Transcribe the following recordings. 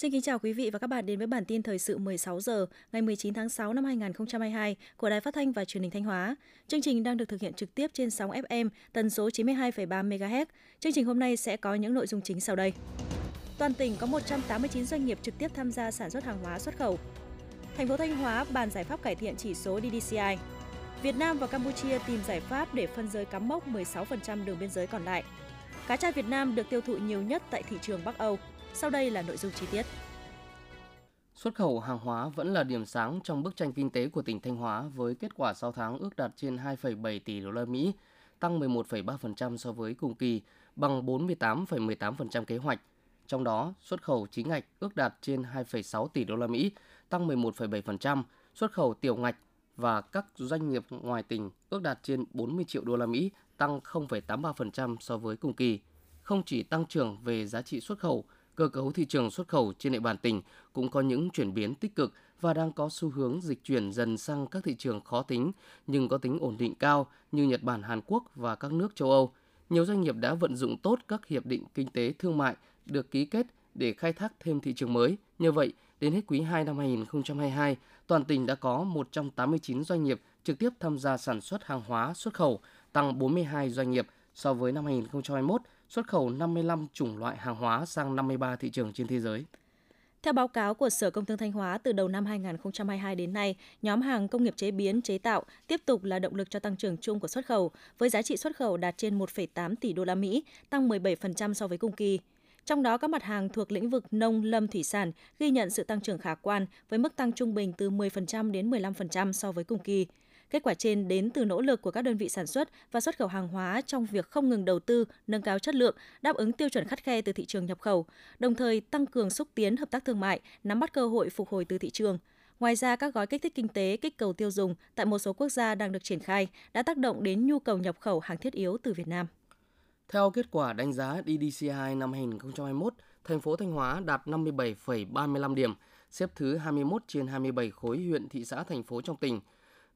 Xin kính chào quý vị và các bạn đến với bản tin thời sự 16 giờ ngày 19 tháng 6 năm 2022 của Đài Phát thanh và Truyền hình Thanh Hóa. Chương trình đang được thực hiện trực tiếp trên sóng FM tần số 92,3 MHz. Chương trình hôm nay sẽ có những nội dung chính sau đây. Toàn tỉnh có 189 doanh nghiệp trực tiếp tham gia sản xuất hàng hóa xuất khẩu. Thành phố Thanh Hóa bàn giải pháp cải thiện chỉ số DDCI. Việt Nam và Campuchia tìm giải pháp để phân giới cắm mốc 16% đường biên giới còn lại. Cá tra Việt Nam được tiêu thụ nhiều nhất tại thị trường Bắc Âu. Sau đây là nội dung chi tiết. Xuất khẩu hàng hóa vẫn là điểm sáng trong bức tranh kinh tế của tỉnh Thanh Hóa với kết quả 6 tháng ước đạt trên 2,7 tỷ đô la Mỹ, tăng 11,3% so với cùng kỳ, bằng 48,18% kế hoạch. Trong đó, xuất khẩu chính ngạch ước đạt trên 2,6 tỷ đô la Mỹ, tăng 11,7%, xuất khẩu tiểu ngạch và các doanh nghiệp ngoài tỉnh ước đạt trên 40 triệu đô la Mỹ, tăng 0,83% so với cùng kỳ. Không chỉ tăng trưởng về giá trị xuất khẩu, cơ cấu thị trường xuất khẩu trên địa bàn tỉnh cũng có những chuyển biến tích cực và đang có xu hướng dịch chuyển dần sang các thị trường khó tính nhưng có tính ổn định cao như Nhật Bản, Hàn Quốc và các nước châu Âu. Nhiều doanh nghiệp đã vận dụng tốt các hiệp định kinh tế thương mại được ký kết để khai thác thêm thị trường mới. Như vậy, đến hết quý 2 năm 2022, toàn tỉnh đã có 189 doanh nghiệp trực tiếp tham gia sản xuất hàng hóa xuất khẩu, tăng 42 doanh nghiệp so với năm 2021, xuất khẩu 55 chủng loại hàng hóa sang 53 thị trường trên thế giới. Theo báo cáo của Sở Công Thương Thanh Hóa, từ đầu năm 2022 đến nay, nhóm hàng công nghiệp chế biến, chế tạo tiếp tục là động lực cho tăng trưởng chung của xuất khẩu, với giá trị xuất khẩu đạt trên 1,8 tỷ đô la Mỹ, tăng 17% so với cùng kỳ. Trong đó các mặt hàng thuộc lĩnh vực nông lâm thủy sản ghi nhận sự tăng trưởng khả quan với mức tăng trung bình từ 10% đến 15% so với cùng kỳ. Kết quả trên đến từ nỗ lực của các đơn vị sản xuất và xuất khẩu hàng hóa trong việc không ngừng đầu tư, nâng cao chất lượng, đáp ứng tiêu chuẩn khắt khe từ thị trường nhập khẩu, đồng thời tăng cường xúc tiến hợp tác thương mại, nắm bắt cơ hội phục hồi từ thị trường. Ngoài ra, các gói kích thích kinh tế, kích cầu tiêu dùng tại một số quốc gia đang được triển khai đã tác động đến nhu cầu nhập khẩu hàng thiết yếu từ Việt Nam. Theo kết quả đánh giá DDCI năm 2021, thành phố Thanh Hóa đạt 57,35 điểm, xếp thứ 21 trên 27 khối huyện, thị xã, thành phố trong tỉnh.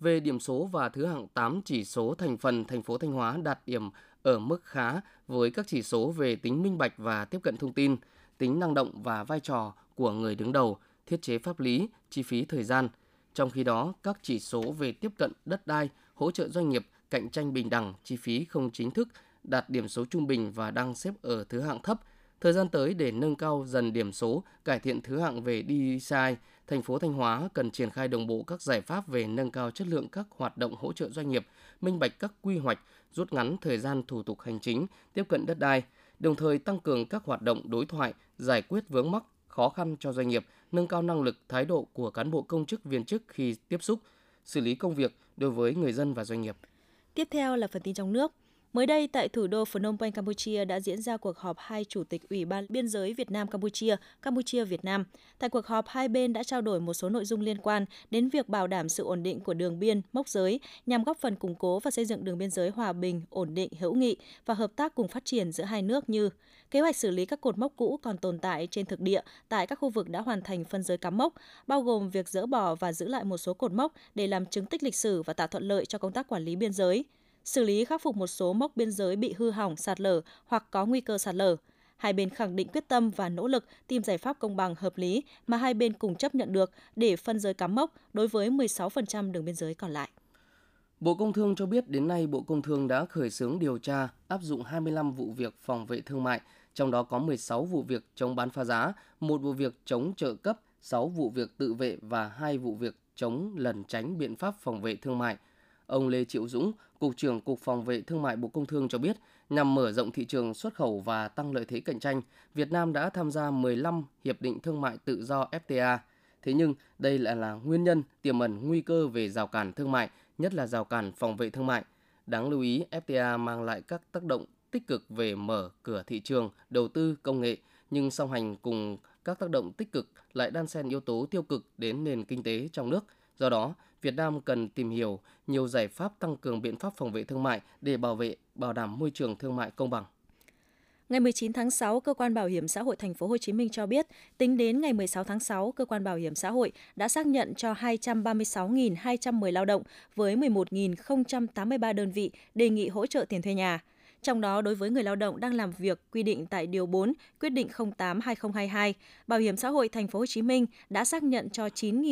Về điểm số và thứ hạng 8 chỉ số thành phần, thành phố Thanh Hóa đạt điểm ở mức khá với các chỉ số về tính minh bạch và tiếp cận thông tin, tính năng động và vai trò của người đứng đầu, thiết chế pháp lý, chi phí thời gian. Trong khi đó, các chỉ số về tiếp cận đất đai, hỗ trợ doanh nghiệp, cạnh tranh bình đẳng, chi phí không chính thức đạt điểm số trung bình và đang xếp ở thứ hạng thấp. Thời gian tới để nâng cao dần điểm số, cải thiện thứ hạng về DCI, thành phố Thanh Hóa cần triển khai đồng bộ các giải pháp về nâng cao chất lượng các hoạt động hỗ trợ doanh nghiệp, minh bạch các quy hoạch, rút ngắn thời gian thủ tục hành chính, tiếp cận đất đai, đồng thời tăng cường các hoạt động đối thoại, giải quyết vướng mắc, khó khăn cho doanh nghiệp, nâng cao năng lực, thái độ của cán bộ công chức viên chức khi tiếp xúc, xử lý công việc đối với người dân và doanh nghiệp. Tiếp theo là phần tin trong nước. Mới đây, tại thủ đô Phnom Penh, Campuchia đã diễn ra cuộc họp hai chủ tịch Ủy ban Biên giới Việt Nam-Campuchia, Campuchia-Việt Nam. Tại cuộc họp, hai bên đã trao đổi một số nội dung liên quan đến việc bảo đảm sự ổn định của đường biên, mốc giới, nhằm góp phần củng cố và xây dựng đường biên giới hòa bình, ổn định, hữu nghị và hợp tác cùng phát triển giữa hai nước như kế hoạch xử lý các cột mốc cũ còn tồn tại trên thực địa tại các khu vực đã hoàn thành phân giới cắm mốc, bao gồm việc dỡ bỏ và giữ lại một số cột mốc để làm chứng tích lịch sử và tạo thuận lợi cho công tác quản lý biên giới xử lý khắc phục một số mốc biên giới bị hư hỏng, sạt lở hoặc có nguy cơ sạt lở. Hai bên khẳng định quyết tâm và nỗ lực tìm giải pháp công bằng hợp lý mà hai bên cùng chấp nhận được để phân giới cắm mốc đối với 16% đường biên giới còn lại. Bộ Công Thương cho biết đến nay Bộ Công Thương đã khởi xướng điều tra, áp dụng 25 vụ việc phòng vệ thương mại, trong đó có 16 vụ việc chống bán phá giá, một vụ việc chống trợ cấp, 6 vụ việc tự vệ và hai vụ việc chống lẩn tránh biện pháp phòng vệ thương mại – Ông Lê Triệu Dũng, Cục trưởng Cục Phòng vệ Thương mại Bộ Công Thương cho biết, nhằm mở rộng thị trường xuất khẩu và tăng lợi thế cạnh tranh, Việt Nam đã tham gia 15 hiệp định thương mại tự do FTA. Thế nhưng, đây lại là nguyên nhân tiềm ẩn nguy cơ về rào cản thương mại, nhất là rào cản phòng vệ thương mại. Đáng lưu ý, FTA mang lại các tác động tích cực về mở cửa thị trường, đầu tư, công nghệ, nhưng song hành cùng các tác động tích cực lại đan xen yếu tố tiêu cực đến nền kinh tế trong nước – Do đó, Việt Nam cần tìm hiểu nhiều giải pháp tăng cường biện pháp phòng vệ thương mại để bảo vệ, bảo đảm môi trường thương mại công bằng. Ngày 19 tháng 6, cơ quan bảo hiểm xã hội thành phố Hồ Chí Minh cho biết, tính đến ngày 16 tháng 6, cơ quan bảo hiểm xã hội đã xác nhận cho 236.210 lao động với 11.083 đơn vị đề nghị hỗ trợ tiền thuê nhà. Trong đó, đối với người lao động đang làm việc quy định tại Điều 4 Quyết định 08-2022, Bảo hiểm xã hội Thành phố Hồ Chí Minh đã xác nhận cho 9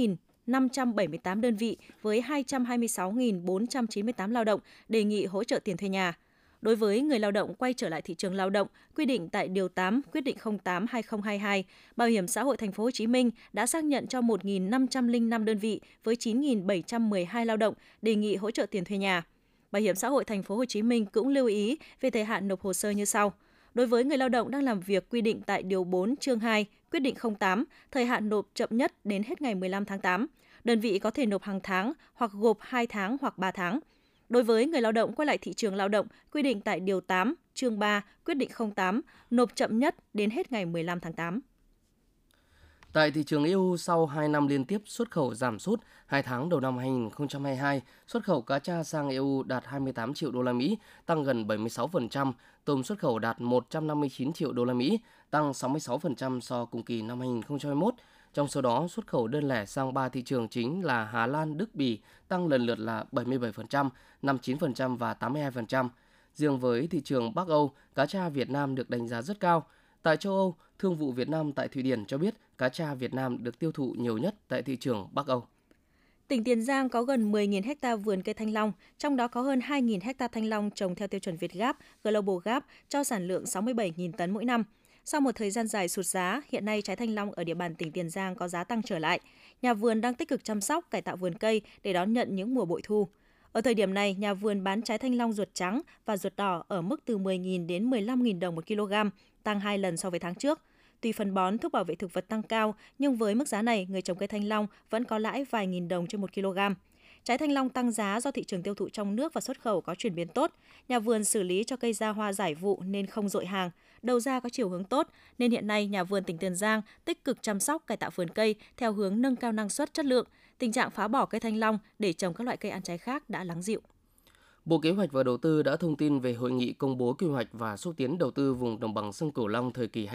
578 đơn vị với 226.498 lao động đề nghị hỗ trợ tiền thuê nhà. Đối với người lao động quay trở lại thị trường lao động, quy định tại điều 8 quyết định 08/2022, Bảo hiểm xã hội thành phố Hồ Chí Minh đã xác nhận cho 1.505 đơn vị với 9.712 lao động đề nghị hỗ trợ tiền thuê nhà. Bảo hiểm xã hội thành phố Hồ Chí Minh cũng lưu ý về thời hạn nộp hồ sơ như sau. Đối với người lao động đang làm việc quy định tại điều 4 chương 2 quyết định 08, thời hạn nộp chậm nhất đến hết ngày 15 tháng 8. Đơn vị có thể nộp hàng tháng hoặc gộp 2 tháng hoặc 3 tháng. Đối với người lao động quay lại thị trường lao động, quy định tại Điều 8, chương 3, quyết định 08, nộp chậm nhất đến hết ngày 15 tháng 8. Tại thị trường EU sau 2 năm liên tiếp xuất khẩu giảm sút, 2 tháng đầu năm 2022, xuất khẩu cá tra sang EU đạt 28 triệu đô la Mỹ, tăng gần 76%, tôm xuất khẩu đạt 159 triệu đô la Mỹ, tăng 66% so cùng kỳ năm 2021. Trong số đó, xuất khẩu đơn lẻ sang 3 thị trường chính là Hà Lan, Đức, Bỉ tăng lần lượt là 77%, 59% và 82%. Riêng với thị trường Bắc Âu, cá tra Việt Nam được đánh giá rất cao. Tại châu Âu, Thương vụ Việt Nam tại Thụy Điển cho biết cá tra Việt Nam được tiêu thụ nhiều nhất tại thị trường Bắc Âu. Tỉnh Tiền Giang có gần 10.000 ha vườn cây thanh long, trong đó có hơn 2.000 ha thanh long trồng theo tiêu chuẩn Việt Gap, Global Gap cho sản lượng 67.000 tấn mỗi năm. Sau một thời gian dài sụt giá, hiện nay trái thanh long ở địa bàn tỉnh Tiền Giang có giá tăng trở lại. Nhà vườn đang tích cực chăm sóc, cải tạo vườn cây để đón nhận những mùa bội thu. Ở thời điểm này, nhà vườn bán trái thanh long ruột trắng và ruột đỏ ở mức từ 10.000 đến 15.000 đồng một kg, tăng 2 lần so với tháng trước. Tuy phân bón, thuốc bảo vệ thực vật tăng cao, nhưng với mức giá này, người trồng cây thanh long vẫn có lãi vài nghìn đồng trên một kg. Trái thanh long tăng giá do thị trường tiêu thụ trong nước và xuất khẩu có chuyển biến tốt. Nhà vườn xử lý cho cây ra hoa giải vụ nên không dội hàng. Đầu ra có chiều hướng tốt nên hiện nay nhà vườn tỉnh Tiền Giang tích cực chăm sóc cải tạo vườn cây theo hướng nâng cao năng suất chất lượng. Tình trạng phá bỏ cây thanh long để trồng các loại cây ăn trái khác đã lắng dịu. Bộ Kế hoạch và Đầu tư đã thông tin về hội nghị công bố quy hoạch và xúc tiến đầu tư vùng đồng bằng sông Cửu Long thời kỳ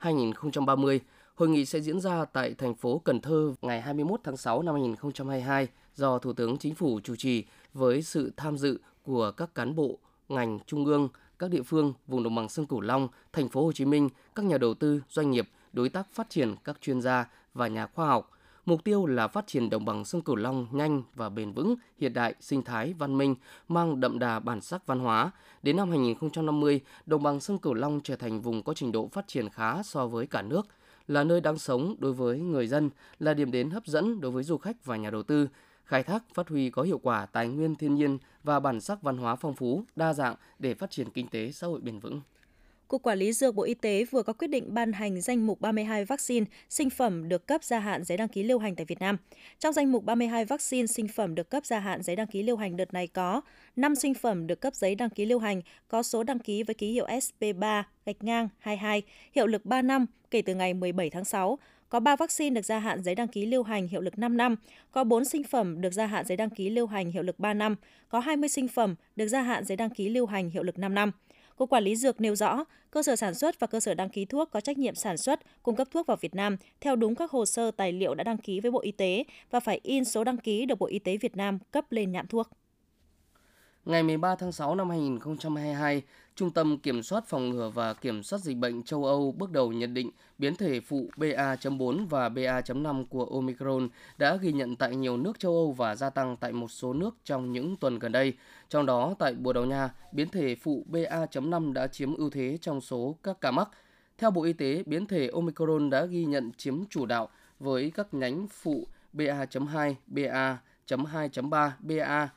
2021-2030. Hội nghị sẽ diễn ra tại thành phố Cần Thơ ngày 21 tháng 6 năm 2022 do Thủ tướng Chính phủ chủ trì với sự tham dự của các cán bộ, ngành trung ương, các địa phương vùng đồng bằng sông Cửu Long, thành phố Hồ Chí Minh, các nhà đầu tư, doanh nghiệp, đối tác phát triển, các chuyên gia và nhà khoa học. Mục tiêu là phát triển đồng bằng sông Cửu Long nhanh và bền vững, hiện đại, sinh thái, văn minh, mang đậm đà bản sắc văn hóa. Đến năm 2050, đồng bằng sông Cửu Long trở thành vùng có trình độ phát triển khá so với cả nước, là nơi đáng sống đối với người dân, là điểm đến hấp dẫn đối với du khách và nhà đầu tư, khai thác phát huy có hiệu quả tài nguyên thiên nhiên và bản sắc văn hóa phong phú, đa dạng để phát triển kinh tế xã hội bền vững. Cục Quản lý Dược Bộ Y tế vừa có quyết định ban hành danh mục 32 vaccine sinh phẩm được cấp gia hạn giấy đăng ký lưu hành tại Việt Nam. Trong danh mục 32 vaccine sinh phẩm được cấp gia hạn giấy đăng ký lưu hành đợt này có 5 sinh phẩm được cấp giấy đăng ký lưu hành có số đăng ký với ký hiệu SP3 gạch ngang 22, hiệu lực 3 năm kể từ ngày 17 tháng 6, có 3 vaccine được gia hạn giấy đăng ký lưu hành hiệu lực 5 năm, có 4 sinh phẩm được gia hạn giấy đăng ký lưu hành hiệu lực 3 năm, có 20 sinh phẩm được gia hạn giấy đăng ký lưu hành hiệu lực 5 năm. Cục Quản lý Dược nêu rõ, cơ sở sản xuất và cơ sở đăng ký thuốc có trách nhiệm sản xuất, cung cấp thuốc vào Việt Nam theo đúng các hồ sơ tài liệu đã đăng ký với Bộ Y tế và phải in số đăng ký được Bộ Y tế Việt Nam cấp lên nhãn thuốc. Ngày 13 tháng 6 năm 2022, Trung tâm Kiểm soát phòng ngừa và kiểm soát dịch bệnh châu Âu bước đầu nhận định biến thể phụ BA.4 và BA.5 của Omicron đã ghi nhận tại nhiều nước châu Âu và gia tăng tại một số nước trong những tuần gần đây. Trong đó, tại Bồ Đào Nha, biến thể phụ BA.5 đã chiếm ưu thế trong số các ca mắc. Theo Bộ Y tế, biến thể Omicron đã ghi nhận chiếm chủ đạo với các nhánh phụ BA.2, BA.2.3, BA.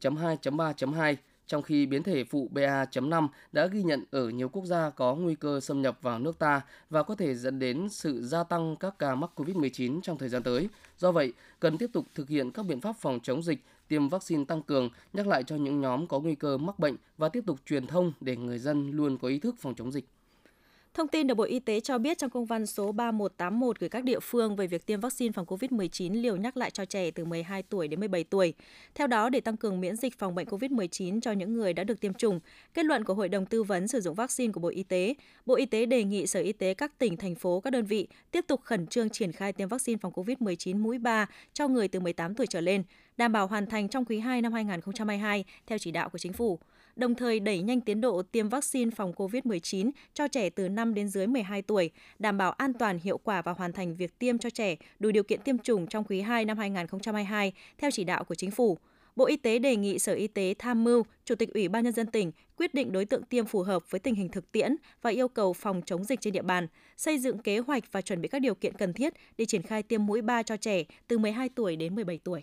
.2.3.2 trong khi biến thể phụ BA.5 đã ghi nhận ở nhiều quốc gia có nguy cơ xâm nhập vào nước ta và có thể dẫn đến sự gia tăng các ca mắc COVID-19 trong thời gian tới. Do vậy, cần tiếp tục thực hiện các biện pháp phòng chống dịch, tiêm vaccine tăng cường, nhắc lại cho những nhóm có nguy cơ mắc bệnh và tiếp tục truyền thông để người dân luôn có ý thức phòng chống dịch. Thông tin được Bộ Y tế cho biết trong công văn số 3181 gửi các địa phương về việc tiêm vaccine phòng COVID-19 liều nhắc lại cho trẻ từ 12 tuổi đến 17 tuổi. Theo đó, để tăng cường miễn dịch phòng bệnh COVID-19 cho những người đã được tiêm chủng, kết luận của Hội đồng Tư vấn sử dụng vaccine của Bộ Y tế, Bộ Y tế đề nghị Sở Y tế các tỉnh, thành phố, các đơn vị tiếp tục khẩn trương triển khai tiêm vaccine phòng COVID-19 mũi 3 cho người từ 18 tuổi trở lên, đảm bảo hoàn thành trong quý 2 năm 2022 theo chỉ đạo của Chính phủ đồng thời đẩy nhanh tiến độ tiêm vaccine phòng COVID-19 cho trẻ từ 5 đến dưới 12 tuổi, đảm bảo an toàn, hiệu quả và hoàn thành việc tiêm cho trẻ đủ điều kiện tiêm chủng trong quý 2 năm 2022 theo chỉ đạo của chính phủ. Bộ Y tế đề nghị Sở Y tế tham mưu Chủ tịch Ủy ban nhân dân tỉnh quyết định đối tượng tiêm phù hợp với tình hình thực tiễn và yêu cầu phòng chống dịch trên địa bàn, xây dựng kế hoạch và chuẩn bị các điều kiện cần thiết để triển khai tiêm mũi 3 cho trẻ từ 12 tuổi đến 17 tuổi.